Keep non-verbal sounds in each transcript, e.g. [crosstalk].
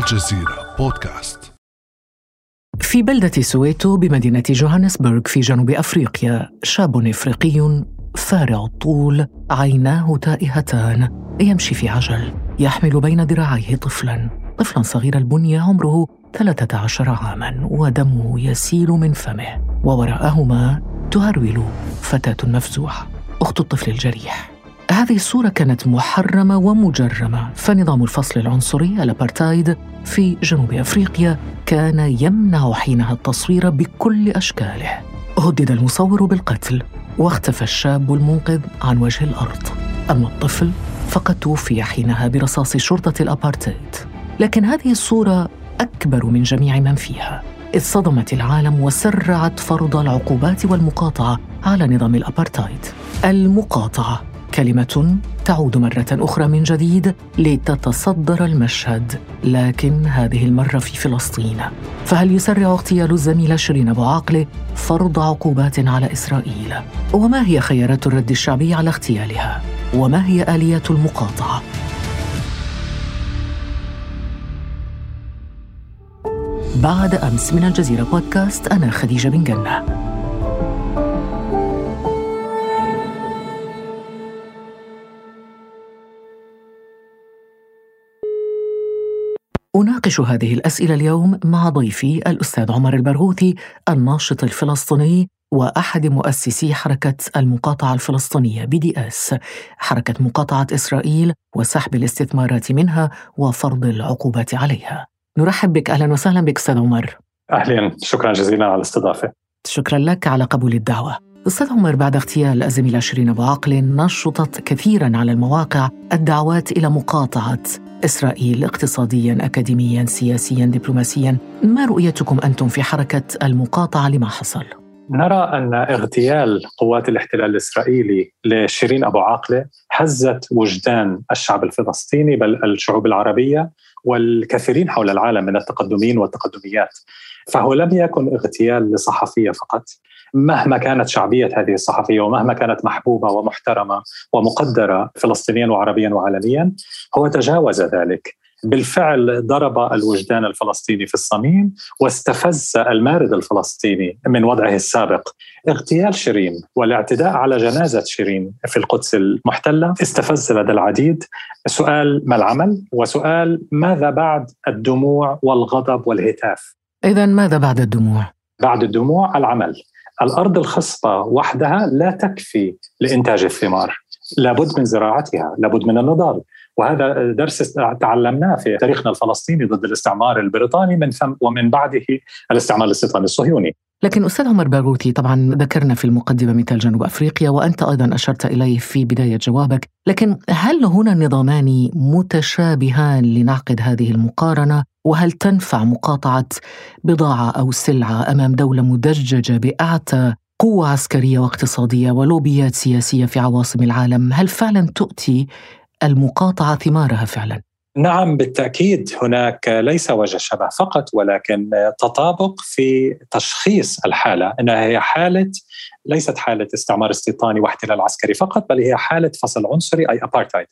الجزيرة بودكاست. في بلدة سويتو بمدينة جوهانسبرغ في جنوب أفريقيا شاب إفريقي فارع الطول عيناه تائهتان يمشي في عجل يحمل بين ذراعيه طفلا. طفلا صغير البنية عمره 13 عاما ودمه يسيل من فمه ووراءهما تهرول فتاة مفزوعة أخت الطفل الجريح. هذه الصورة كانت محرمة ومجرمة. فنظام الفصل العنصري الأبارتايد في جنوب أفريقيا كان يمنع حينها التصوير بكل أشكاله. هدد المصور بالقتل واختفى الشاب المنقذ عن وجه الأرض. أما الطفل فقد توفي حينها برصاص شرطة الأبارتايد لكن هذه الصورة أكبر من جميع من فيها. إذ صدمت العالم وسرعت فرض العقوبات والمقاطعة على نظام الأبارتايد المقاطعة كلمة تعود مرة أخرى من جديد لتتصدر المشهد لكن هذه المرة في فلسطين فهل يسرع اغتيال الزميلة شيرين أبو عاقلة فرض عقوبات على إسرائيل؟ وما هي خيارات الرد الشعبي على اغتيالها؟ وما هي آليات المقاطعة؟ بعد أمس من الجزيرة بودكاست أنا خديجة بن جنة أناقش هذه الأسئلة اليوم مع ضيفي الأستاذ عمر البرغوثي الناشط الفلسطيني وأحد مؤسسي حركة المقاطعة الفلسطينية BDS حركة مقاطعة إسرائيل وسحب الاستثمارات منها وفرض العقوبات عليها. نرحب بك. أهلا وسهلا بك أستاذ عمر. أهلا. شكرا جزيلا على الاستضافة. شكرا لك على قبول الدعوة. أستاذ عمر بعد اغتيال الزميلة شيرين أبو عاقلة نشطت كثيرا على المواقع الدعوات إلى مقاطعة إسرائيل اقتصاديا أكاديميا سياسيا دبلوماسيا. ما رؤيتكم أنتم في حركة المقاطعة؟ لما حصل؟ نرى أن اغتيال قوات الاحتلال الإسرائيلي لشيرين أبو عاقلة هزت وجدان الشعب الفلسطيني بل الشعوب العربية والكثيرين حول العالم من التقدمين والتقدميات. فهو لم يكن اغتيال لصحفية فقط. مهما كانت شعبية هذه الصحفية ومهما كانت محبوبة ومحترمة ومقدرة فلسطينيا وعربيا وعالميا هو تجاوز ذلك. بالفعل ضرب الوجدان الفلسطيني في الصميم واستفز المارد الفلسطيني من وضعه السابق. اغتيال شيرين والاعتداء على جنازة شيرين في القدس المحتلة استفز لدى العديد. سؤال ما العمل؟ وسؤال ماذا بعد الدموع والغضب والهتاف؟ إذا ماذا بعد الدموع؟ بعد الدموع العمل. الأرض الخصبة وحدها لا تكفي لإنتاج الثمار. لابد من زراعتها لابد من النضال. وهذا درس تعلمناه في تاريخنا الفلسطيني ضد الاستعمار البريطاني من ثم ومن بعده الاستعمار الاستيطاني الصهيوني. لكن أستاذ عمر باغوثي طبعا ذكرنا في المقدمة مثال جنوب أفريقيا وأنت أيضا أشرت إليه في بداية جوابك. لكن هل هنا نظامان متشابهان لنعقد هذه المقارنة؟ وهل تنفع مقاطعة بضاعة أو سلعة أمام دولة مدججة بأعتى قوة عسكرية واقتصادية ولوبيات سياسية في عواصم العالم هل فعلا تؤتي المقاطعة ثمارها فعلا؟ نعم بالتأكيد هناك ليس وجه شبه فقط ولكن تطابق في تشخيص الحالة إنها هي حالة ليست حالة استعمار استيطاني واحتلال عسكري فقط بل هي حالة فصل عنصري أي أبارتايد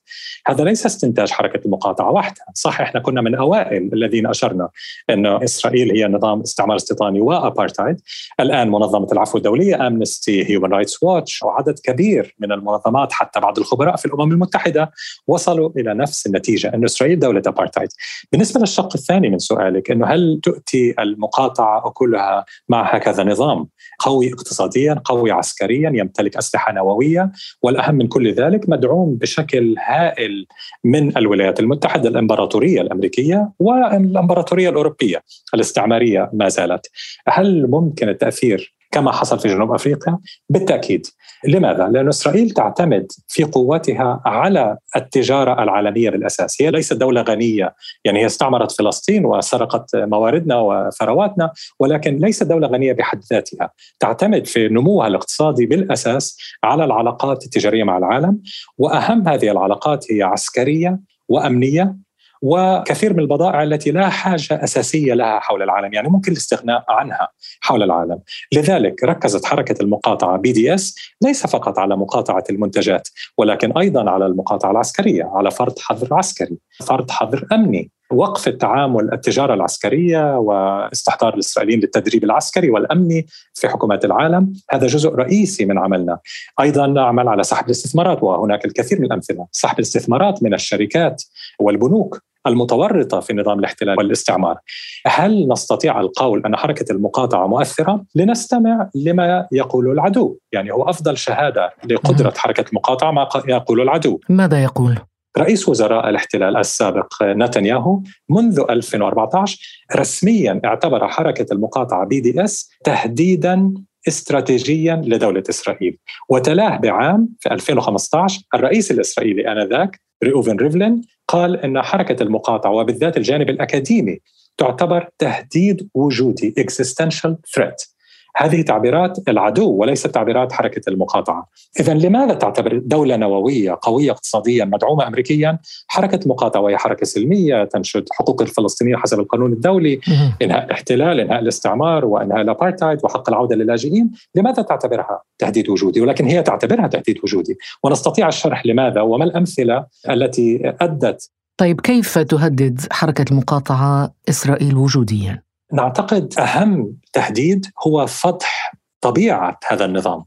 هذا ليس استنتاج حركة المقاطعة وحدها. صح إحنا كنا من أوائل الذين أشرنا أن إسرائيل هي نظام استعمار استيطاني وأبارتايد الآن منظمة العفو الدولية أمنستي هيومن رايتس ووتش وعدد كبير من المنظمات حتى بعض الخبراء في الأمم المتحدة وصلوا إلى نفس النتيجة أن إسرائيل دولة أبارتايد بالنسبة للشق الثاني من سؤالك أنه هل تؤتي المقاطعة أكلها مع هكذا نظام قوي اقتصاديا قوي عسكريا يمتلك أسلحة نووية والأهم من كل ذلك مدعوم بشكل هائل من الولايات المتحدة الإمبراطورية الأمريكية والإمبراطورية الأوروبية. الاستعمارية ما زالت. هل ممكن التأثير كما حصل في جنوب أفريقيا؟ بالتأكيد. لماذا؟ لأن إسرائيل تعتمد في قوتها على التجارة العالمية بالأساس هي ليست دولة غنية يعني هي استعمرت فلسطين وسرقت مواردنا وثرواتنا ولكن ليست دولة غنية بحد ذاتها تعتمد في نموها الاقتصادي بالأساس على العلاقات التجارية مع العالم وأهم هذه العلاقات هي عسكرية وأمنية وكثير من البضائع التي لا حاجة أساسية لها حول العالم، يعني ممكن الاستغناء عنها حول العالم. لذلك ركزت حركة المقاطعة بي دي اس ليس فقط على مقاطعة المنتجات، ولكن أيضا على المقاطعة العسكرية، على فرض حظر عسكري، فرض حظر أمني، وقف التعامل التجارة العسكرية واستحضار الإسرائيليين للتدريب العسكري والأمني في حكومات العالم، هذا جزء رئيسي من عملنا. أيضا نعمل على سحب الاستثمارات وهناك الكثير من الأمثلة، سحب الاستثمارات من الشركات والبنوك المتورطة في نظام الاحتلال والاستعمار. هل نستطيع القول أن حركة المقاطعة مؤثرة؟ لنستمع لما يقول العدو، يعني هو أفضل شهادة لقدرة حركة المقاطعة ما يقول العدو. ماذا يقول؟ رئيس وزراء الاحتلال السابق نتنياهو منذ 2014 رسميا اعتبر حركة المقاطعة BDS تهديدا استراتيجيا لدولة إسرائيل. وتلاه بعام في 2015 الرئيس الإسرائيلي آنذاك ريوفن ريفلين قال إن حركة المقاطعة وبالذات الجانب الأكاديمي تعتبر تهديد وجودي existential threat. هذه تعبيرات العدو وليست تعبيرات حركة المقاطعة. اذا لماذا تعتبر دولة نووية قوية اقتصاديا مدعومة امريكيا حركة مقاطعة وهي حركة سلمية تنشد حقوق الفلسطينيين حسب القانون الدولي، إنهاء الاحتلال، إنهاء الاستعمار وإنهاء الابارتايد وحق العودة للاجئين، لماذا تعتبرها تهديد وجودي؟ ولكن هي تعتبرها تهديد وجودي، ونستطيع الشرح لماذا وما الأمثلة التي أدت طيب كيف تهدد حركة المقاطعة إسرائيل وجوديا؟ نعتقد أهم تهديد هو فضح طبيعة هذا النظام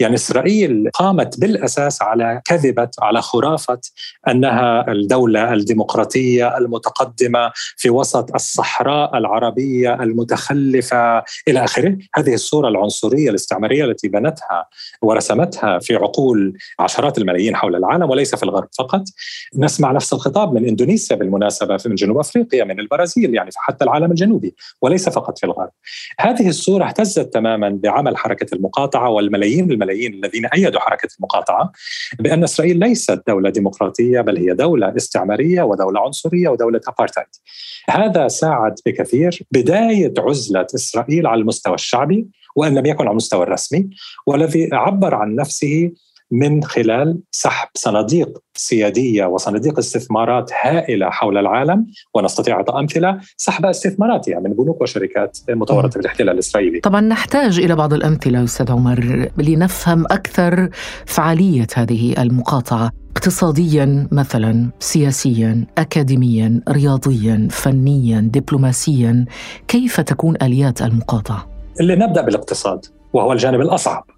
يعني إسرائيل قامت بالأساس على كذبة على خرافة أنها الدولة الديمقراطية المتقدمة في وسط الصحراء العربية المتخلفة إلى آخره، هذه الصورة العنصرية الاستعمارية التي بنتها ورسمتها في عقول عشرات الملايين حول العالم وليس في الغرب فقط. نسمع نفس الخطاب من إندونيسيا بالمناسبة من جنوب أفريقيا من البرازيل يعني حتى العالم الجنوبي وليس فقط في الغرب. هذه الصورة اهتزت تماما بعمل حركة المقاطعة والملايين الملايين الذين أيدوا حركة المقاطعة بأن إسرائيل ليست دولة ديمقراطية بل هي دولة استعمارية ودولة عنصرية ودولة ابارتايد. هذا ساعد بكثير بداية عزلة إسرائيل على المستوى الشعبي وإن لم يكن على المستوى الرسمي والذي عبر عن نفسه من خلال سحب صناديق سيادية وصناديق استثمارات هائلة حول العالم ونستطيع إعطاء أمثلة سحب استثماراتها من بنوك وشركات متورطه بالاحتلال الإسرائيلي. طبعا نحتاج إلى بعض الأمثلة أستاذ عمر لنفهم أكثر فعالية هذه المقاطعة. اقتصاديا مثلا سياسيا اكاديميا رياضيا فنيا دبلوماسيا كيف تكون آليات المقاطعة اللي نبدا بالاقتصاد وهو الجانب الأصعب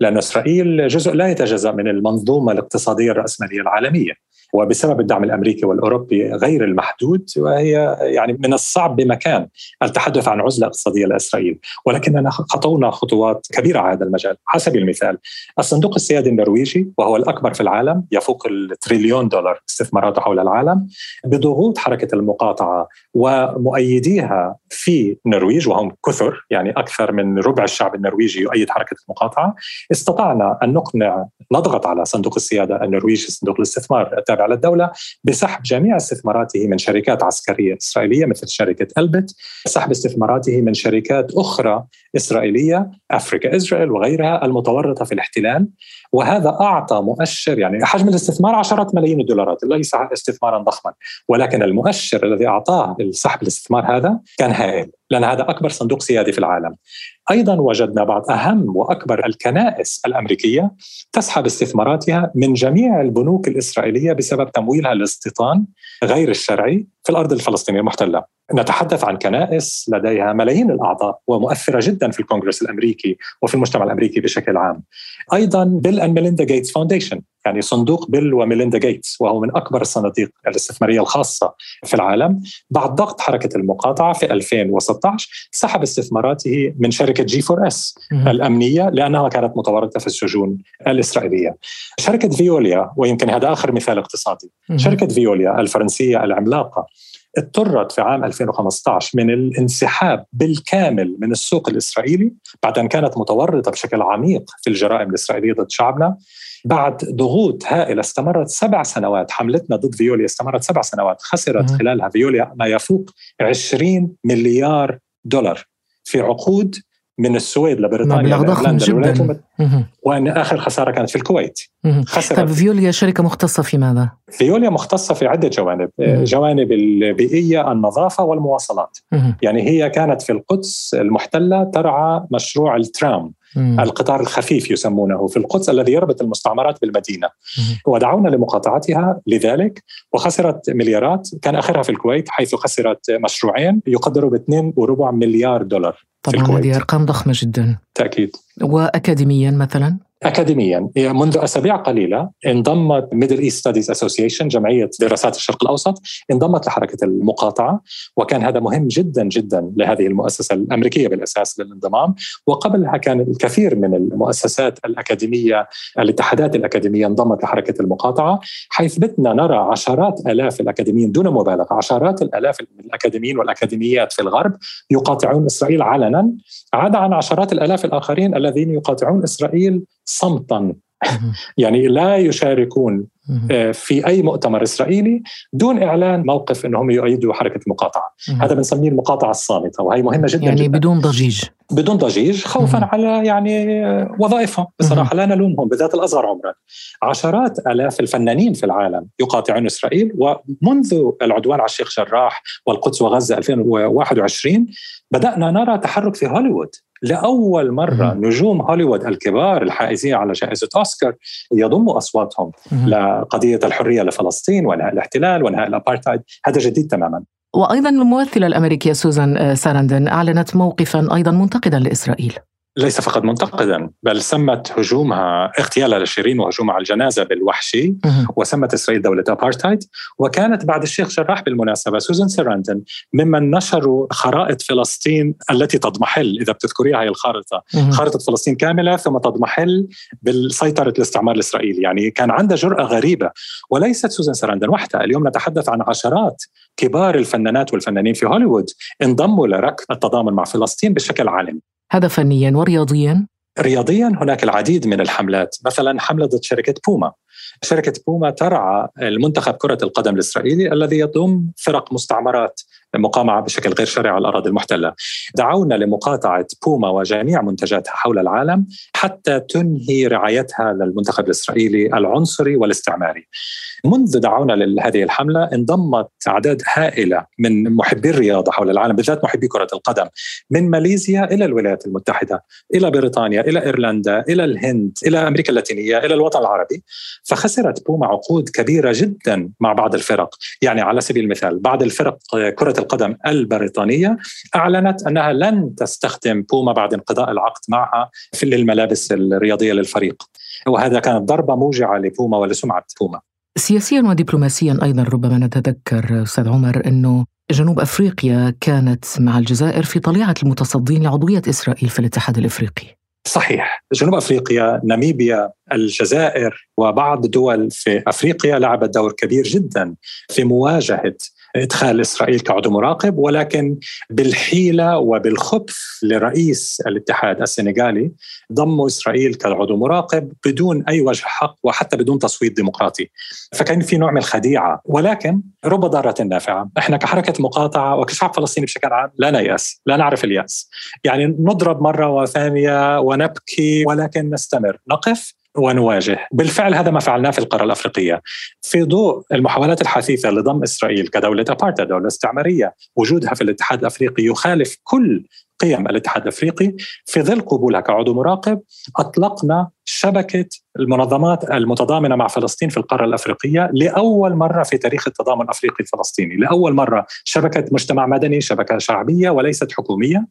لأن إسرائيل جزء لا يتجزأ من المنظومة الاقتصادية الرأسمالية العالمية. وبسبب الدعم الأمريكي والأوروبي غير المحدود وهي يعني من الصعب بمكان التحدث عن عزلة اقتصادية لإسرائيل، ولكننا خطونا خطوات كبيرة على هذا المجال، على سبيل المثال الصندوق السيادي النرويجي وهو الأكبر في العالم يفوق التريليون دولار استثماراته حول العالم بضغوط حركة المقاطعة ومؤيديها في النرويج وهم كثر يعني أكثر من ربع الشعب النرويجي يؤيد حركة المقاطعة، استطعنا أن نقنع نضغط على صندوق السيادة النرويجي صندوق الاستثمار التابع على الدولة بسحب جميع استثماراته من شركات عسكرية إسرائيلية مثل شركة ألبت سحب استثماراته من شركات أخرى إسرائيلية أفريكا إسرائيل وغيرها المتورطة في الاحتلال. وهذا أعطى مؤشر يعني حجم الاستثمار عشرات ملايين الدولارات ليس استثمارا ضخما. ولكن المؤشر الذي أعطاه السحب الاستثمار هذا كان هائل لأن هذا أكبر صندوق سيادي في العالم. أيضا وجدنا بعض أهم وأكبر الكنائس الأمريكية تسحب استثماراتها من جميع البنوك الإسرائيلية بسبب تمويلها للاستيطان غير الشرعي في الأرض الفلسطينية المحتلة. نتحدث عن كنائس لديها ملايين الأعضاء ومؤثرة جدا في الكونغرس الأمريكي وفي المجتمع الأمريكي بشكل عام. أيضا Bill and Melinda Gates Foundation يعني صندوق بيل وميليندا جيتس وهو من أكبر الصناديق الاستثمارية الخاصة في العالم بعد ضغط حركة المقاطعة في 2016 سحب استثماراته من شركة G4S الأمنية لأنها كانت متورطة في السجون الإسرائيلية. شركة فيوليا ويمكن هذا آخر مثال اقتصادي. شركة فيوليا الفرنسية العملاقة اضطرت في عام 2015 من الانسحاب بالكامل من السوق الإسرائيلي بعد أن كانت متورطة بشكل عميق في الجرائم الإسرائيلية ضد شعبنا. بعد ضغوط هائلة استمرت سبع سنوات حملتنا ضد فيوليا استمرت سبع سنوات خسرت خلالها فيوليا ما يفوق 20 مليار دولار في عقود من السويد لبريطانيا مبلغ ضخم جدا وأن آخر خسارة كانت في الكويت خسرت طيب فيوليا شركة مختصة في ماذا؟ فيوليا مختصة في عدة جوانب، مم. جوانب البيئية، النظافة والمواصلات. مم. يعني هي كانت في القدس المحتلة ترعى مشروع الترام مم. القطار الخفيف يسمونه في القدس الذي يربط المستعمرات بالمدينة مم. ودعونا لمقاطعتها لذلك وخسرت مليارات كان آخرها في الكويت حيث خسرت مشروعين يقدروا ب 2.4 مليار دولار طبعا هذه أرقام ضخمة جدا. تأكيد. واكاديميا مثلا؟ اكاديميا. منذ أسابيع قليلة انضمت Middle East Studies Association جمعية دراسات الشرق الأوسط انضمت لحركة المقاطعة وكان هذا مهم جدا جدا لهذه المؤسسة الأمريكية بالأساس للانضمام. وقبلها كان الكثير من المؤسسات الأكاديمية الاتحادات الأكاديمية انضمت لحركة المقاطعة. حيث بتنا نرى عشرات آلاف الأكاديميين دون مبالغة عشرات الآلاف الأكاديميين والأكاديميات في الغرب يقاطعون إسرائيل علنا. عدا عن عشرات الآلاف الآخرين الذين يقاطعون إسرائيل صمتا. [laughs] يعني لا يشاركون آه، في أي مؤتمر إسرائيلي دون إعلان موقف إنهم يؤيدوا حركة المقاطعة، هذا بنسميه المقاطعة الصامتة وهي مهمة جدا يعني جداً. بدون ضجيج. بدون ضجيج خوفا على يعني وظائفهم. بصراحة لا نلومهم بالذات الأصغر عمرا. عشرات آلاف الفنانين في العالم يقاطعون إسرائيل ومنذ العدوان على الشيخ جراح والقدس وغزة 2021 بدأنا نرى تحرك في هوليوود. لأول مرة نجوم هوليوود الكبار الحائزين على جائزة أوسكار يضموا أصواتهم لقضية الحرية لفلسطين وانهاء الاحتلال وانهاء الابارتايد هذا جديد تماما. وأيضا الممثلة الأمريكية سوزان ساراندن أعلنت موقفا أيضا منتقدا لإسرائيل. ليس فقط منتقدا بل سمت هجومها اغتيالها لشيرين وهجومها على الجنازة بالوحشي وسمت إسرائيل دولة ابارتايد وكانت بعد الشيخ جراح بالمناسبة سوزان ساراندن ممن نشروا خرائط فلسطين التي تضمحل إذا بتذكريها هي الخارطة. خارطة فلسطين كاملة ثم تضمحل بالسيطرة الاستعمار الإسرائيلي. يعني كان عندها جرأة غريبة. وليست سوزان ساراندن وحدها. اليوم نتحدث عن عشرات كبار الفنانات والفنانين في هوليوود انضموا لركب التضامن مع فلسطين بشكل علني هذا فنيا ورياضيا؟ رياضيا هناك العديد من الحملات مثلا حملة ضد شركة بوما. شركة بوما ترعى المنتخب كرة القدم الإسرائيلي الذي يضم فرق مستعمرات مقامعة بشكل غير شرعي على الأراضي المحتلة. دعونا لمقاطعة بوما وجميع منتجاتها حول العالم حتى تنهي رعايتها للمنتخب الإسرائيلي العنصري والاستعماري. منذ دعونا لهذه الحملة انضمت أعداد هائلة من محبي الرياضة حول العالم بالذات محبي كرة القدم من ماليزيا إلى الولايات المتحدة إلى بريطانيا إلى إيرلندا إلى الهند إلى أمريكا اللاتينية إلى الوطن العربي. فخسرت بوما عقود كبيرة جدا مع بعض الفرق يعني على سبيل المثال بعض الفرق كرة القدم البريطانية أعلنت أنها لن تستخدم بوما بعد انقضاء العقد معها في الملابس الرياضية للفريق. وهذا كانت ضربة موجعة لبوما ولسمعة بوما. سياسيا ودبلوماسيا أيضا ربما نتذكر أستاذ عمر إنه جنوب أفريقيا كانت مع الجزائر في طليعة المتصدين لعضوية إسرائيل في الاتحاد الإفريقي. صحيح، جنوب أفريقيا، ناميبيا، الجزائر وبعض دول في أفريقيا لعبت دور كبير جدا في مواجهة إدخال إسرائيل كعضو مراقب ولكن بالحيلة وبالخبث لرئيس الاتحاد السنغالي ضموا إسرائيل كعضو مراقب بدون أي وجه حق وحتى بدون تصويت ديمقراطي. فكان في نوع من الخديعة. ولكن رب ضارة نافعة. إحنا كحركة مقاطعة وكشعب فلسطيني بشكل عام لا نيأس لا نعرف اليأس. يعني نضرب مرة وثانية ونبكي ولكن نستمر. نقف ونواجه. بالفعل هذا ما فعلناه في القارة الأفريقية. في ضوء المحاولات الحثيثة لضم إسرائيل كدولة ابارتا دولة استعمارية وجودها في الاتحاد الأفريقي يخالف كل قيم الاتحاد الأفريقي في ظل قبولها كعضو مراقب أطلقنا شبكة المنظمات المتضامنة مع فلسطين في القارة الأفريقية لأول مرة في تاريخ التضامن الأفريقي الفلسطيني، لأول مرة شبكة مجتمع مدني، شبكة شعبية وليست حكومية.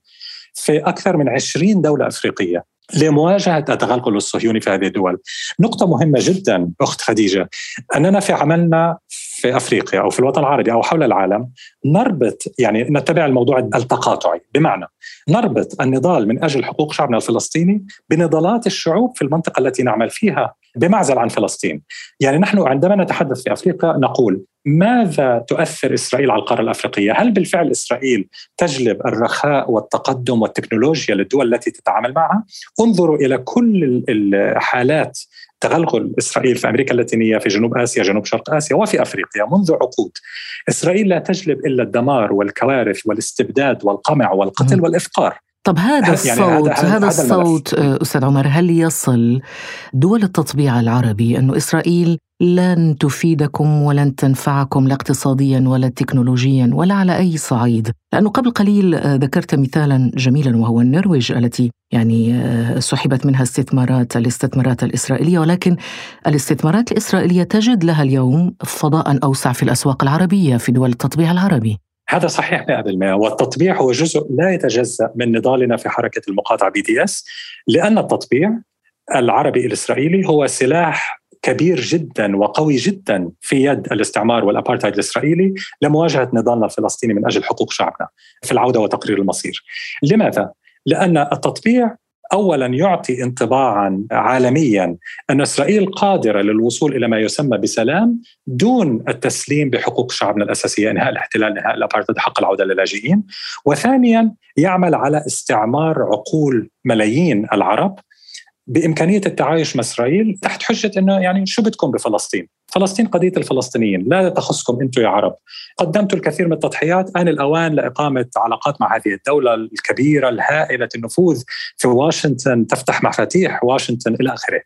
في أكثر من 20 دولة أفريقية لمواجهة التغلغل الصهيوني في هذه الدول. نقطة مهمة جدا أخت خديجة أننا في عملنا في أفريقيا أو في الوطن العربي أو حول العالم نربط يعني نتبع الموضوع التقاطعي بمعنى نربط النضال من أجل حقوق شعبنا الفلسطيني بنضالات الشعوب في المنطقة التي نعمل فيها بمعزل عن فلسطين. يعني نحن عندما نتحدث في أفريقيا نقول ماذا تؤثر إسرائيل على القارة الأفريقية؟ هل بالفعل إسرائيل تجلب الرخاء والتقدم والتكنولوجيا للدول التي تتعامل معها؟ انظروا إلى كل الحالات تغلغل إسرائيل في أمريكا اللاتينية في جنوب آسيا جنوب شرق آسيا وفي أفريقيا منذ عقود إسرائيل لا تجلب إلا الدمار والكوارث والاستبداد والقمع والقتل والإفقار طب هذا [laughs] الصوت يعني هذا, هذا, هذا الصوت. أستاذ عمر هل يصل دول التطبيع العربي انه إسرائيل لن تفيدكم ولن تنفعكم لا اقتصاديا ولا تكنولوجيا ولا على أي صعيد، لأنه قبل قليل ذكرت مثالا جميلا وهو النرويج التي يعني سحبت منها استثمارات الاستثمارات الإسرائيلية. ولكن الاستثمارات الإسرائيلية تجد لها اليوم فضاء أوسع في الأسواق العربية في دول التطبيع العربي. هذا صحيح 100% والتطبيع هو جزء لا يتجزأ من نضالنا في حركة المقاطعة بي دي إس لأن التطبيع العربي الإسرائيلي هو سلاح كبير جدا وقوي جدا في يد الاستعمار والأبارتهايد الإسرائيلي لمواجهة نضالنا الفلسطيني من أجل حقوق شعبنا في العودة وتقرير المصير. لماذا؟ لأن التطبيع اولا يعطي انطباعا عالميا أن إسرائيل قادرة للوصول إلى ما يسمى بسلام دون التسليم بحقوق شعبنا الأساسية إنهاء الاحتلال إنهاء الأبارتهايد حق العودة للاجئين وثانيا يعمل على استعمار عقول ملايين العرب بإمكانية التعايش مع إسرائيل تحت حجة إنه يعني شو بدكم بفلسطين؟ فلسطين قضية الفلسطينيين، لا تخصكم أنتم يا عرب. قدمتوا الكثير من التضحيات، آن الأوان لإقامة علاقات مع هذه الدولة الكبيرة الهائلة النفوذ في واشنطن تفتح مفاتيح واشنطن إلى آخره.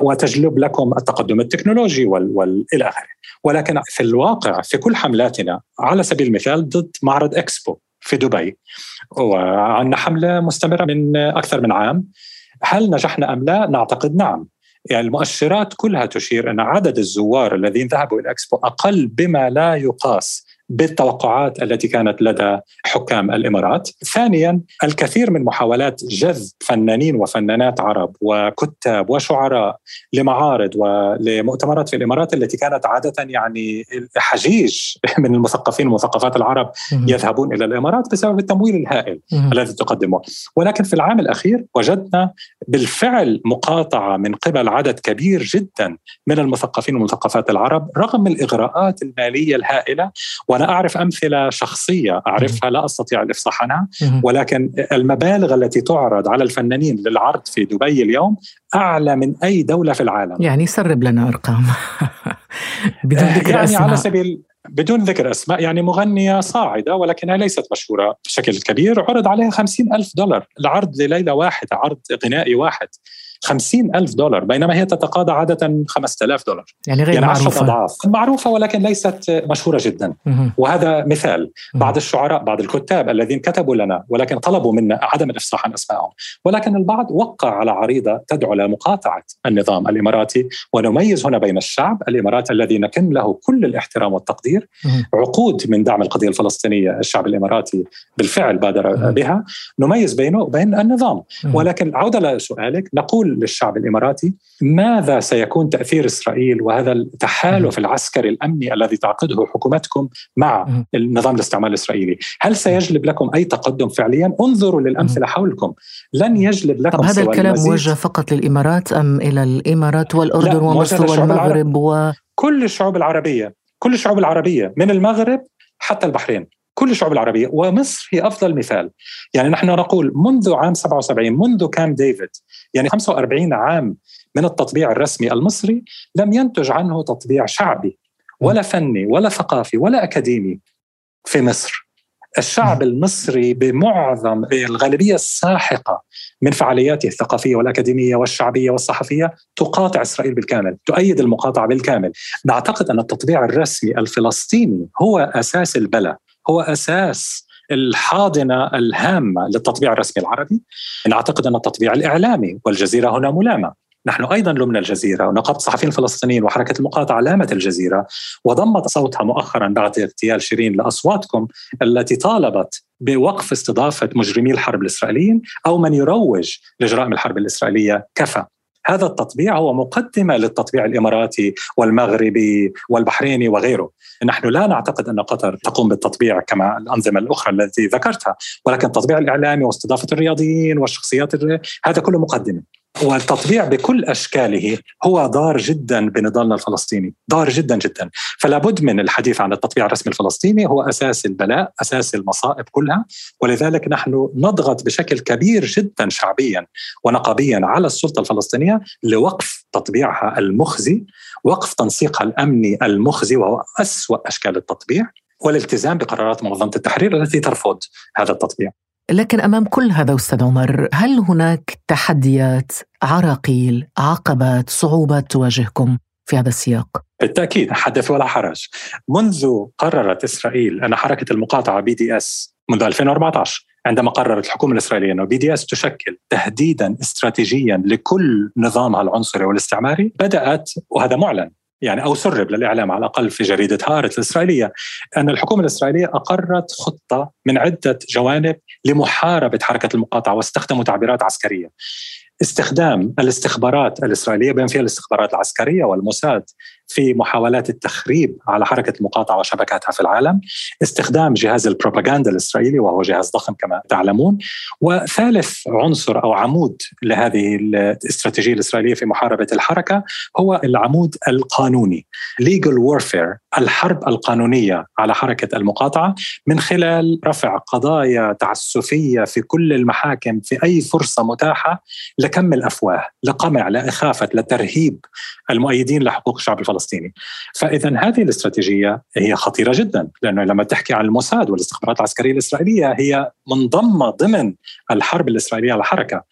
وتجلب لكم التقدم التكنولوجي وال... وال... إلى آخره. ولكن في الواقع في كل حملاتنا على سبيل المثال ضد معرض إكسبو في دبي وعندنا حملة مستمرة من أكثر من عام هل نجحنا أم لا؟ نعتقد نعم. يعني المؤشرات كلها تشير إن عدد الزوار الذين ذهبوا إلى الاكسبو أقل بما لا يقاس بالتوقعات التي كانت لدى حكام الإمارات. ثانيا الكثير من محاولات جذب فنانين وفنانات عرب وكتاب وشعراء لمعارض ولمؤتمرات في الإمارات التي كانت عادة يعني حجيج من المثقفين والمثقفات العرب يذهبون إلى الإمارات بسبب التمويل الهائل الذي تقدمه. ولكن في العام الأخير وجدنا بالفعل مقاطعة من قبل عدد كبير جدا من المثقفين والمثقفات العرب رغم الإغراءات المالية الهائلة وأنا أعرف أمثلة شخصية أعرفها لا أستطيع الافصاح عنها ولكن المبالغ التي تعرض على الفنانين للعرض في دبي اليوم أعلى من أي دولة في العالم. يعني سرب لنا أرقام. [laughs] بدون ذكر يعني أسماء. على سبيل بدون ذكر أسماء يعني مغنية صاعدة ولكنها ليست مشهورة بشكل كبير عرض عليها خمسين ألف دولار. العرض لليلة واحدة عرض غنائي واحد. خمسين ألف دولار بينما هي تتقاضى عادة خمسة آلاف دولار يعني غير يعني معروفة أضعاف معروفة ولكن ليست مشهورة جدا مهم. وهذا مثال مم. بعض الشعراء بعض الكتاب الذين كتبوا لنا ولكن طلبوا منا عدم الإفصاح عن اسمائهم ولكن البعض وقع على عريضة تدعو لمقاطعه النظام الإماراتي ونميز هنا بين الشعب الاماراتي الذي نكن له كل الاحترام والتقدير مهم. عقود من دعم القضية الفلسطينية الشعب الإماراتي بالفعل بادر. بها نميز بينه وبين النظام. ولكن عودة لسؤالك نقول للشعب الإماراتي ماذا سيكون تأثير إسرائيل وهذا التحالف العسكري الأمني الذي تعقده حكومتكم مع. النظام الاستعمار الإسرائيلي، هل سيجلب لكم أي تقدم فعليا؟ انظروا للأمثلة حولكم، لن يجلب لكم طب هذا الكلام. موجه فقط للإمارات أم إلى الإمارات والأردن ومصر والمغرب و كل الشعوب العربية، كل الشعوب العربية من المغرب حتى البحرين، كل الشعوب العربية ومصر هي أفضل مثال، يعني نحن نقول منذ عام 77 منذ كام ديفيد يعني 45 عام من التطبيع الرسمي المصري لم ينتج عنه تطبيع شعبي ولا فني ولا ثقافي ولا أكاديمي في مصر. الشعب المصري بمعظم الغالبيه الساحقة من فعالياته الثقافية والأكاديمية والشعبية والصحفية تقاطع إسرائيل بالكامل، تؤيد المقاطعة بالكامل. نعتقد أن التطبيع الرسمي الفلسطيني هو أساس البلاء، هو أساس الحاضنة الهامة للتطبيع الرسمي العربي. نعتقد أن التطبيع الإعلامي والجزيرة هنا ملامة. نحن أيضا لمنا الجزيرة ونقابه الصحفيين الفلسطينيين وحركة المقاطعة لامت الجزيرة وضمت صوتها مؤخرا بعد اغتيال شيرين لأصواتكم التي طالبت بوقف استضافة مجرمي الحرب الإسرائيليين أو من يروج لجرائم الحرب الإسرائيلية كفى هذا التطبيع هو مقدمة للتطبيع الإماراتي والمغربي والبحريني وغيره. نحن لا نعتقد أن قطر تقوم بالتطبيع كما الأنظمة الأخرى التي ذكرتها، ولكن التطبيع الإعلامي واستضافة الرياضيين والشخصيات هذا كله مقدمة. والتطبيع بكل أشكاله هو ضار جدا بنضالنا الفلسطيني، ضار جدا جدا، فلا بد من الحديث عن التطبيع الرسمي الفلسطيني هو أساس البلاء، أساس المصائب كلها، ولذلك نحن نضغط بشكل كبير جدا شعبيا ونقابيا على السلطة الفلسطينية لوقف تطبيعها المخزي، وقف تنسيقها الأمني المخزي وهو أسوأ أشكال التطبيع، والالتزام بقرارات منظمة التحرير التي ترفض هذا التطبيع. لكن أمام كل هذا أستاذ عمر هل هناك تحديات عراقيل عقبات صعوبات تواجهكم في هذا السياق؟ بالتأكيد حدث ولا حرج. منذ قررت إسرائيل ان حركة المقاطعة BDS منذ 2014 عندما قررت الحكومة الإسرائيلية إنه BDS تشكل تهديدا استراتيجيا لكل نظامها العنصري والاستعماري بدأت وهذا معلن يعني أو سرب للإعلام على الأقل في جريدة هارت الإسرائيلية أن الحكومة الإسرائيلية أقرت خطة من عدة جوانب لمحاربة حركة المقاطعة واستخدموا تعبيرات عسكرية. استخدام الاستخبارات الإسرائيلية بما فيها الاستخبارات العسكرية والموساد في محاولات التخريب على حركة المقاطعه وشبكاتها في العالم، استخدام جهاز البروباغندا الإسرائيلي وهو جهاز ضخم كما تعلمون، وثالث عنصر أو عمود لهذه الاستراتيجية الإسرائيلية في محاربة الحركة هو العمود القانوني legal warfare الحرب القانونية على حركة المقاطعة من خلال رفع قضايا تعسفية في كل المحاكم في أي فرصة متاحة لكم الأفواه، لقمع، لاخافه، لترهيب المؤيدين لحقوق الشعب الفلسطيني. فاذا هذه الاستراتيجية هي خطيرة جدا لأنه لما تحكي عن الموساد والاستخبارات العسكرية الإسرائيلية هي منضمه ضمن الحرب الإسرائيلية على الحركة.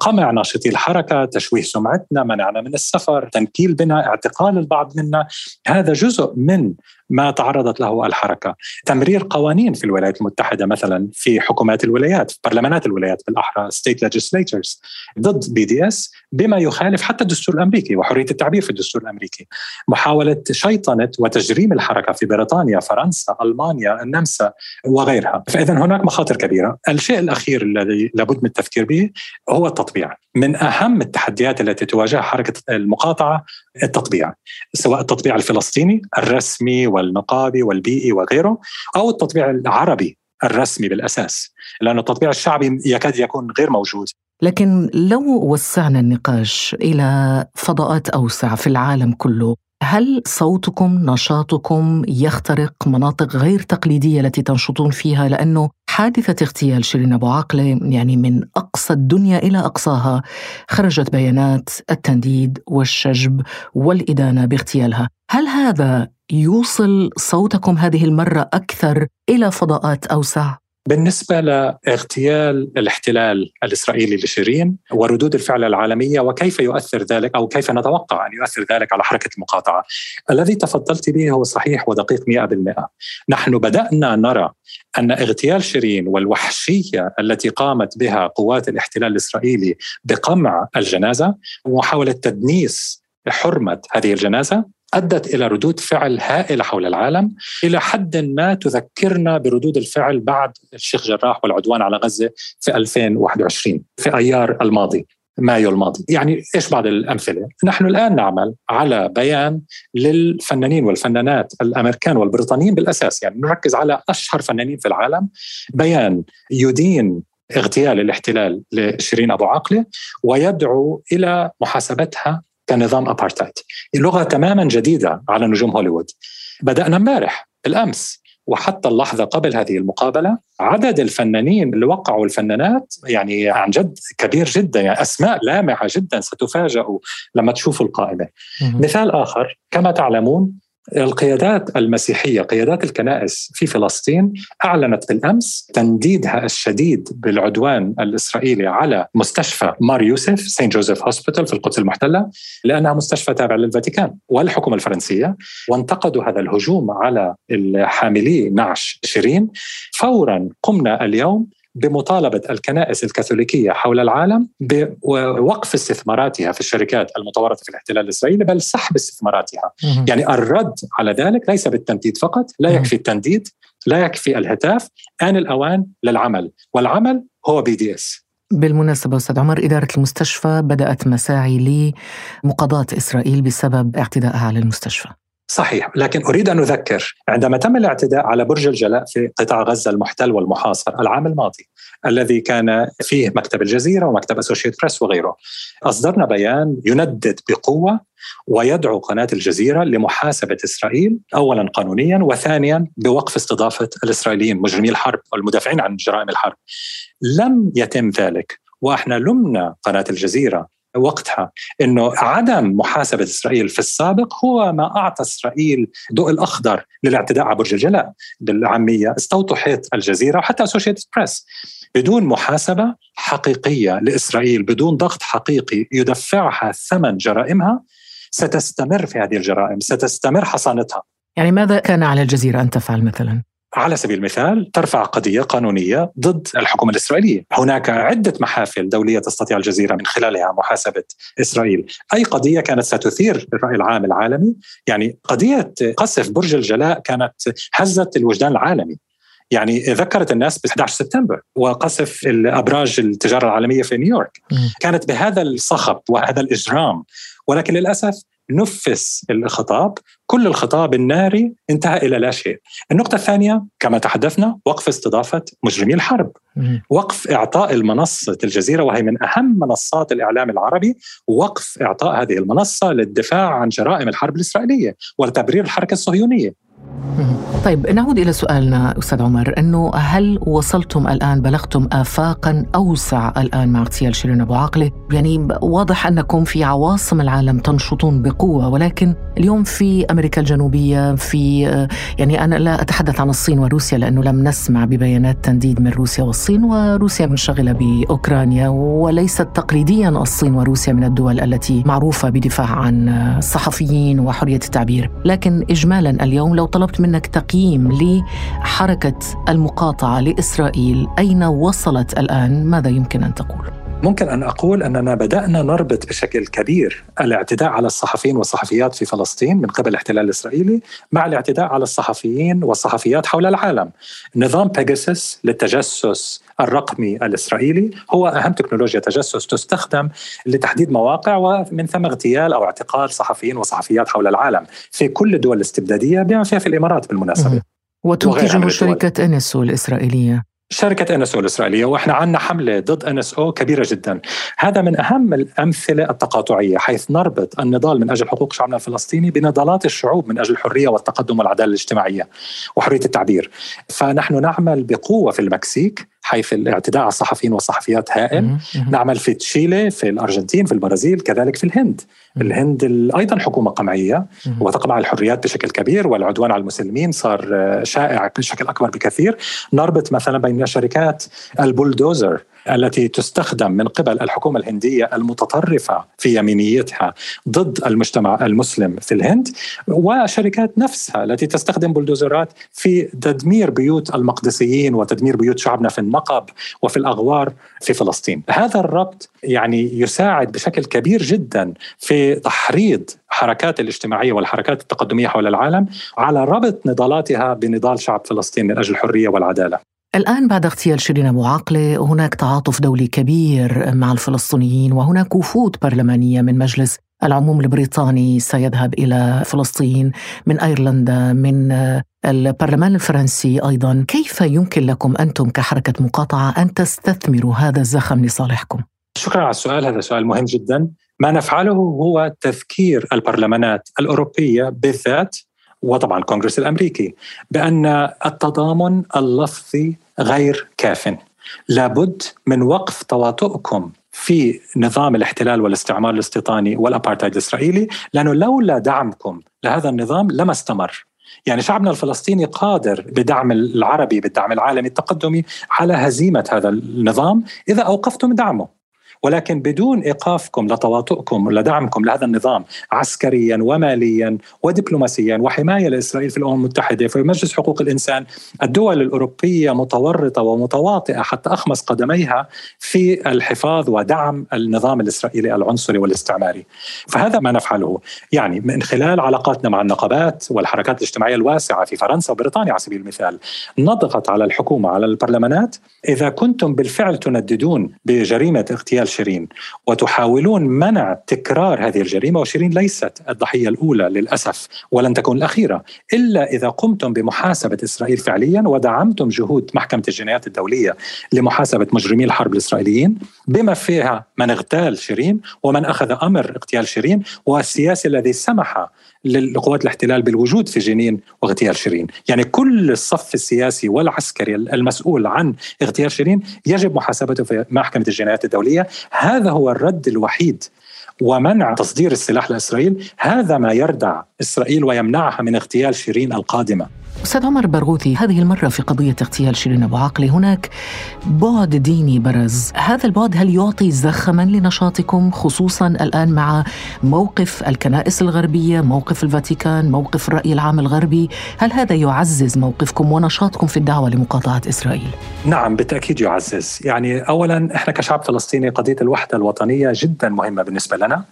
قمع ناشطي الحركة، تشويه سمعتنا، منعنا من السفر، تنكيل بنا، اعتقال البعض منا، هذا جزء من ما تعرضت له الحركة، تمرير قوانين في الولايات المتحدة مثلا في حكومات الولايات، في برلمانات الولايات بالأحرى state legislators ضد BDS بما يخالف حتى الدستور الأمريكي وحرية التعبير في الدستور الأمريكي. محاولة شيطنة وتجريم الحركة في بريطانيا، فرنسا، ألمانيا، النمسا وغيرها، فاذا هناك مخاطر كبيرة. الشيء الأخير الذي لابد من التفكير به هو التطبيع. من أهم التحديات التي تواجهها حركة المقاطعة التطبيع، سواء التطبيع الفلسطيني الرسمي والنقابي والبيئي وغيره أو التطبيع العربي الرسمي بالأساس لأن التطبيع الشعبي يكاد يكون غير موجود لكن لو وسعنا النقاش إلى فضاءات أوسع في العالم كله هل صوتكم نشاطكم يخترق مناطق غير تقليدية التي تنشطون فيها لأنه حادثة اغتيال شيرين أبو عاقله يعني من أقصى الدنيا إلى أقصاها خرجت بيانات التنديد والشجب والإدانة باغتيالها، هل هذا يوصل صوتكم هذه المرة أكثر إلى فضاءات أوسع؟ بالنسبة لاغتيال الاحتلال الإسرائيلي لشيرين وردود الفعل العالمية وكيف يؤثر ذلك أو كيف نتوقع أن يؤثر ذلك على حركة المقاطعة الذي تفضلت به هو صحيح ودقيق 100% نحن بدأنا نرى أن اغتيال شيرين والوحشية التي قامت بها قوات الاحتلال الإسرائيلي بقمع الجنازة ومحاولة تدنيس حرمة هذه الجنازة أدت إلى ردود فعل هائلة حول العالم. إلى حد ما تذكرنا بردود الفعل بعد الشيخ جراح والعدوان على غزة في 2021 في أيار الماضي مايو الماضي. يعني إيش بعض الأمثلة؟ نحن الآن نعمل على بيان للفنانين والفنانات الأمريكان والبريطانيين بالأساس. يعني نركز على أشهر فنانين في العالم. بيان يدين اغتيال الاحتلال لشيرين أبو عاقله ويدعو إلى محاسبتها كنظام ابارتايد لغه تماما جديدة على نجوم هوليوود. بدأنا امبارح بالأمس وحتى اللحظة قبل هذه المقابلة عدد الفنانين اللي وقعوا الفنانات يعني عن جد كبير جدا يعني أسماء لامعة جدا ستفاجئوا لما تشوفوا القائمة. مثال آخر كما تعلمون القيادات المسيحية قيادات الكنائس في فلسطين أعلنت بالأمس تنديدها الشديد بالعدوان الإسرائيلي على مستشفى مار يوسف Saint Joseph Hospital في القدس المحتلة لأنها مستشفى تابع للفاتيكان والحكومة الفرنسية وانتقدوا هذا الهجوم على الحاملي نعش شيرين. فورا قمنا اليوم بمطالبة الكنائس الكاثوليكية حول العالم بوقف استثماراتها في الشركات المتورطه في الاحتلال الإسرائيلي بل سحب استثماراتها. يعني الرد على ذلك ليس بالتنديد فقط لا يكفي التنديد لا يكفي الهتاف آن الأوان للعمل. والعمل هو BDS بالمناسبة أستاذ عمر إدارة المستشفى بدأت مساعي لمقاضاة إسرائيل بسبب اعتدائها على المستشفى. صحيح. لكن أريد أن أذكر عندما تم الاعتداء على برج الجلاء في قطاع غزة المحتل والمحاصر العام الماضي الذي كان فيه مكتب الجزيرة ومكتب أسوشيتد برس وغيره أصدرنا بيان يندد بقوة ويدعو قناة الجزيرة لمحاسبة إسرائيل أولا قانونيا وثانيا بوقف استضافة الإسرائيليين مجرمي الحرب والمدافعين عن جرائم الحرب. لم يتم ذلك وإحنا لمنا قناة الجزيرة وقتها إنه عدم محاسبة إسرائيل في السابق هو ما أعطى إسرائيل ضوء الأخضر للاعتداء على برج الجلاء بالعامية استوضحت الجزيرة وحتى اسوشيتد بريس بدون محاسبة حقيقية لإسرائيل بدون ضغط حقيقي يدفعها ثمن جرائمها ستستمر في هذه الجرائم ستستمر حصانتها. يعني ماذا كان على الجزيرة أن تفعل مثلا؟ على سبيل المثال ترفع قضية قانونية ضد الحكومة الإسرائيلية، هناك عدة محافل دولية تستطيع الجزيرة من خلالها محاسبة إسرائيل، أي قضية كانت ستثير الراي العام العالمي، يعني قضية قصف برج الجلاء كانت هزت الوجدان العالمي، يعني ذكرت الناس ب 11 سبتمبر وقصف الأبراج التجارة العالمية في نيويورك. كانت بهذا الصخب وهذا الإجرام. ولكن للأسف نفس الخطاب كل الخطاب الناري انتهى إلى لا شيء. النقطة الثانية كما تحدثنا وقف استضافة مجرمي الحرب. وقف إعطاء المنصة الجزيرة وهي من أهم منصات الإعلام العربي، وقف إعطاء هذه المنصة للدفاع عن جرائم الحرب الإسرائيلية وتبرير الحركة الصهيونية. طيب نعود إلى سؤالنا أستاذ عمر إنه هل وصلتم الآن بلغتم افاقا أوسع الآن مع اغتيال شيرين أبو عاقلة؟ يعني واضح أنكم في عواصم العالم تنشطون بقوة ولكن اليوم في أمريكا الجنوبية في يعني أنا لا أتحدث عن الصين وروسيا لأنه لم نسمع ببيانات تنديد من روسيا والصين وروسيا منشغلة بأوكرانيا وليست تقليديا الصين وروسيا من الدول التي معروفة بدفاع عن الصحفيين وحرية التعبير، لكن اجمالا اليوم لو طلبت منك تقييم لحركة المقاطعة لإسرائيل أين وصلت الآن ماذا يمكن أن تقول؟ ممكن أن أقول أننا بدأنا نربط بشكل كبير الاعتداء على الصحفيين والصحفيات في فلسطين من قبل الاحتلال الإسرائيلي مع الاعتداء على الصحفيين والصحفيات حول العالم. نظام بيجاسس للتجسس الرقمي الإسرائيلي هو أهم تكنولوجيا تجسس تستخدم لتحديد مواقع ومن ثم اغتيال أو اعتقال صحفيين وصحفيات حول العالم في كل الدول الاستبداديه بما فيها في الإمارات بالمناسبة. وتنتجه شركة NSO الإسرائيلية. شركة NSO الإسرائيلية وإحنا عندنا حملة ضد NSO كبيرة جدا. هذا من أهم الأمثلة التقاطعية حيث نربط النضال من أجل حقوق شعبنا الفلسطيني بنضالات الشعوب من أجل الحرية والتقدم والعدالة الاجتماعية وحرية التعبير. فنحن نعمل بقوة في المكسيك حيث الاعتداء على الصحفيين والصحفيات هائل. نعمل في تشيلي في الأرجنتين في البرازيل كذلك في الهند. الهند أيضا حكومة قمعية وتقمع الحريات بشكل كبير والعدوان على المسلمين صار شائع بشكل أكبر بكثير. نربط مثلا بين شركات البولدوزر التي تستخدم من قبل الحكومة الهندية المتطرفة في يمينيتها ضد المجتمع المسلم في الهند وشركات نفسها التي تستخدم بلدوزرات في تدمير بيوت المقدسيين وتدمير بيوت شعبنا في النقب وفي الأغوار في فلسطين. هذا الربط يعني يساعد بشكل كبير جدا في تحريض الحركات الاجتماعية والحركات التقدمية حول العالم على ربط نضالاتها بنضال شعب فلسطين من أجل الحرية والعدالة. الآن بعد اغتيال شيرين أبو عاقلة هناك تعاطف دولي كبير مع الفلسطينيين وهناك وفود برلمانية من مجلس العموم البريطاني سيذهب إلى فلسطين من أيرلندا من البرلمان الفرنسي أيضا كيف يمكن لكم أنتم كحركة مقاطعة أن تستثمروا هذا الزخم لصالحكم؟ شكرا على السؤال هذا سؤال مهم جدا ما نفعله هو تذكير البرلمانات الأوروبية بالذات وطبعا الكونغرس الأمريكي بأن التضامن اللفظي غير كاف. لابد من وقف تواطؤكم في نظام الاحتلال والاستعمار الاستيطاني والابارتايد الإسرائيلي لأنه لولا دعمكم لهذا النظام لما استمر. يعني شعبنا الفلسطيني قادر بدعم العربي بالدعم العالمي التقدمي على هزيمة هذا النظام إذا أوقفتم دعمه. ولكن بدون إيقافكم لتواطؤكم ولدعمكم لهذا النظام عسكريا وماليا ودبلوماسيا وحماية لإسرائيل في الأمم المتحدة في مجلس حقوق الإنسان الدول الأوروبية متورطة ومتواطئة حتى اخمص قدميها في الحفاظ ودعم النظام الإسرائيلي العنصري والاستعماري. فهذا ما نفعله. يعني من خلال علاقاتنا مع النقابات والحركات الاجتماعية الواسعة في فرنسا وبريطانيا على سبيل المثال نضغط على الحكومة على البرلمانات إذا كنتم بالفعل تنددون بجريمة اغتيال شيرين وتحاولون منع تكرار هذه الجريمة وشيرين ليست الضحية الأولى للأسف ولن تكون الأخيرة إلا إذا قمتم بمحاسبة إسرائيل فعليا ودعمتم جهود محكمة الجنايات الدولية لمحاسبة مجرمي الحرب الإسرائيليين بما فيها من اغتال شيرين ومن أخذ أمر اغتيال شيرين والسياسي الذي سمح لقوات الاحتلال بالوجود في جنين واغتيال شيرين. يعني كل الصف السياسي والعسكري المسؤول عن اغتيال شيرين يجب محاسبته في محكمة الجنايات الدولية. هذا هو الرد الوحيد ومنع تصدير السلاح لإسرائيل. هذا ما يردع إسرائيل ويمنعها من اغتيال شيرين القادمة. أستاذ عمر برغوثي هذه المرة في قضية اغتيال شيرين أبو عقلي هناك بعد ديني برز. هذا البعد هل يعطي زخما لنشاطكم خصوصا الآن مع موقف الكنائس الغربية موقف الفاتيكان موقف الرأي العام الغربي؟ هل هذا يعزز موقفكم ونشاطكم في الدعوة لمقاطعة إسرائيل؟ نعم بالتأكيد يعزز. يعني أولا إحنا كشعب فلسطيني قضية الوحدة الوطنية جدا مهمة بالنسبة لنا.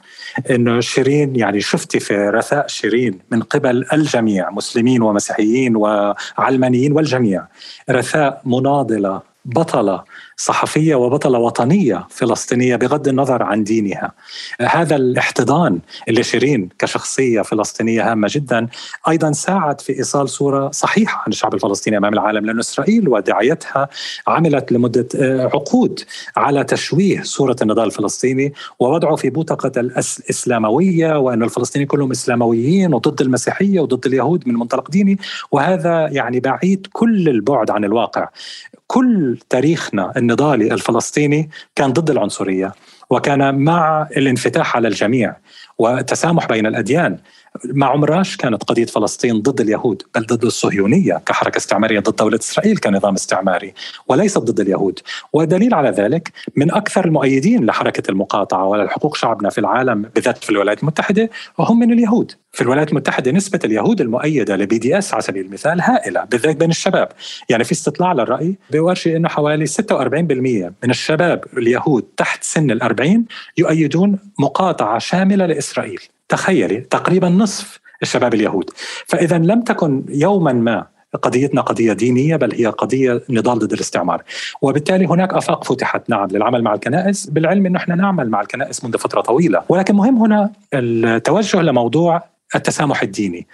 إنه شيرين يعني شفتي في رثاء شيرين من قبل الجميع مسلمين ومسيحيين وعلمانيين والجميع. رثاء مناضلة بطلة صحفية وبطلة وطنية فلسطينية بغض النظر عن دينها. هذا الاحتضان اللي شيرين كشخصية فلسطينية هامة جدا أيضا ساعد في إيصال صورة صحيحة عن الشعب الفلسطيني أمام العالم لأن إسرائيل ودعايتها عملت لمدة آه، عقود على تشويه صورة النضال الفلسطيني ووضعه في بوتقة الإسلاموية وأن الفلسطينيين كلهم إسلامويين وضد المسيحية وضد اليهود من منطلق ديني وهذا يعني بعيد كل البعد عن الواقع. كل تاريخنا النضالي الفلسطيني كان ضد العنصرية وكان مع الانفتاح على الجميع. والتسامح بين الأديان. مع عمراش كانت قضية فلسطين ضد اليهود بل ضد الصهيونية كحركة استعمارية ضد دولة إسرائيل كنظام استعماري وليست ضد اليهود. ودليل على ذلك من أكثر المؤيدين لحركة المقاطعة وللحقوق شعبنا في العالم بالذات في الولايات المتحدة وهم من اليهود. في الولايات المتحدة نسبة اليهود المؤيدة لبي دي اس على سبيل المثال هائلة بالذات بين الشباب. يعني في استطلاع للرأي بيورجي أنه حوالي 46% من الشباب اليهود تحت سن الأربعين يؤيدون مقاطعة شاملة لإسرائيل تخيلي تقريبا نصف الشباب اليهود. فإذا لم تكن يوما ما قضيتنا قضية دينية بل هي قضية نضال ضد الاستعمار. وبالتالي هناك آفاق فتحت. نعم للعمل مع الكنائس بالعلم أنه إحنا نعمل مع الكنائس منذ فترة طويلة. ولكن مهم هنا التوجه لموضوع التسامح الديني.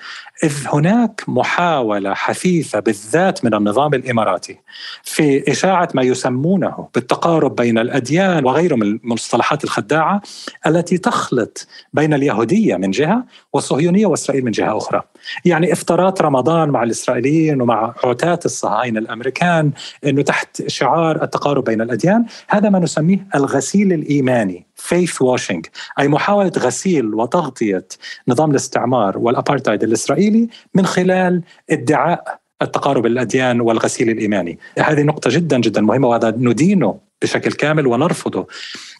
إذ هناك محاولة حثيثة بالذات من النظام الإماراتي في إشاعة ما يسمونه بالتقارب بين الأديان وغيره من المصطلحات الخداعة التي تخلط بين اليهودية من جهة والصهيونية وإسرائيل من جهة أخرى. يعني إفطارات رمضان مع الإسرائيليين ومع عتاة الصهاينة الأمريكان أنه تحت شعار التقارب بين الأديان هذا ما نسميه الغسيل الإيماني faith washing أي محاولة غسيل وتغطية نظام الاستعمار والأبارتايد الإسرائيلي من خلال ادعاء التقارب الأديان والغسيل الإيماني. هذه نقطة جدا جدا مهمة وهذا ندينه بشكل كامل ونرفضه.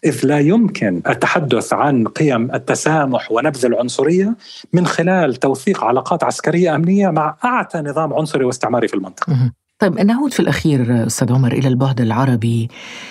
إذ لا يمكن التحدث عن قيم التسامح ونبذ العنصرية من خلال توثيق علاقات عسكرية أمنية مع أعتى نظام عنصري واستعماري في المنطقة. طيب نعود في الأخير أستاذ عمر إلى البعد العربي.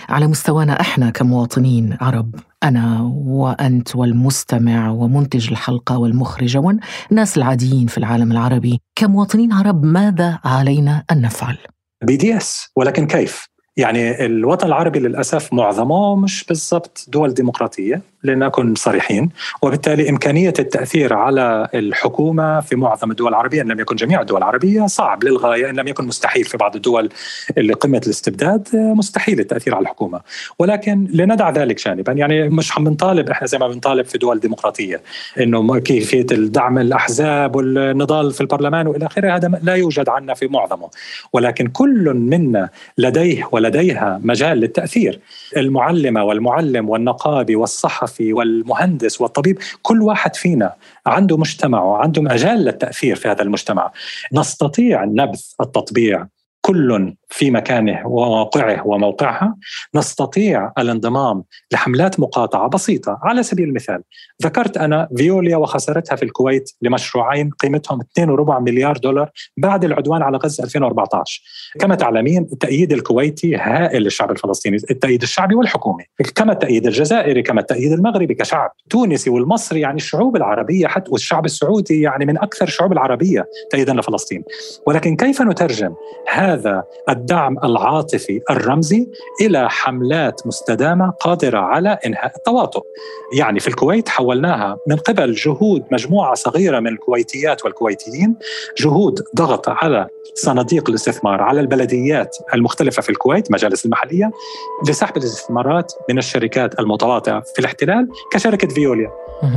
على مستوانا إحنا كمواطنين عرب أنا وأنت والمستمع ومنتج الحلقة والمخرجة والناس العاديين في العالم العربي كمواطنين عرب ماذا علينا أن نفعل؟ بي دي إس ولكن كيف؟ يعني الوطن العربي للأسف معظمه مش بالضبط دول ديمقراطية لنكن صريحين. وبالتالي إمكانية التأثير على الحكومة في معظم الدول العربية إن لم يكن جميع الدول العربية صعب للغاية. إن لم يكن مستحيل في بعض الدول اللي قمة الاستبداد مستحيل التأثير على الحكومة. ولكن لندع ذلك جانبا. يعني مش عم بنطالب إحنا زي ما بنطالب في دول ديمقراطية. إنه كيفية الدعم الأحزاب والنضال في البرلمان وإلى آخره هذا لا يوجد عنا في معظمه. ولكن كل منا لديه ولديها مجال للتأثير. المعلمة والمعلم والنقابي والصحفي الصحفي والمهندس والطبيب كل واحد فينا عنده مجتمع وعنده مجال للتأثير في هذا المجتمع. نستطيع نبذ التطبيع كل في مكانه وموقعه وموقعها نستطيع الانضمام لحملات مقاطعة بسيطة. على سبيل المثال ذكرت أنا فيوليا وخسارتها في الكويت لمشروعين قيمتهم 2.4 مليار دولار بعد العدوان على غزة 2014 كما تعلمين التأييد الكويتي هائل للشعب الفلسطيني التأييد الشعبي والحكومي. كما التأييد الجزائري كما التأييد المغربي كشعب تونسي والمصري يعني الشعوب العربية حتى والشعب السعودي يعني من أكثر الشعوب العربية تأييدا لفلسطين. ولكن كيف نترجم هذا الدعم العاطفي الرمزي إلى حملات مستدامة قادرة على إنهاء التواطؤ. يعني في الكويت حولناها من قبل جهود مجموعة صغيرة من الكويتيات والكويتيين جهود ضغط على صناديق الاستثمار على البلديات المختلفة في الكويت مجالس المحلية لسحب الاستثمارات من الشركات المتواطئة في الاحتلال كشركة فيوليا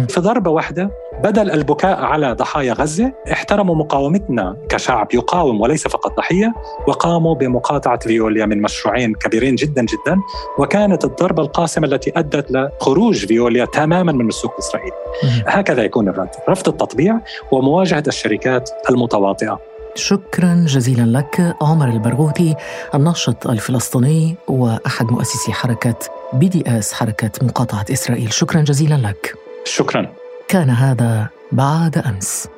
في ضربة واحدة بدل البكاء على ضحايا غزة احترموا مقاومتنا كشعب يقاوم وليس فقط ضحية وقاموا بمقاطعة فيوليا من مشروعين كبيرين جدا جدا وكانت الضربة القاسمة التي أدت لخروج فيوليا تماما من السوق الإسرائيلي. هكذا يكون الرد. رفض التطبيع ومواجهة الشركات المتواطئة. شكرا جزيلا لك عمر البرغوثي الناشط الفلسطيني وأحد مؤسسي حركة بي دي إس حركة مقاطعة إسرائيل. شكرا جزيلا لك. شكرا. كان هذا بعد أمس.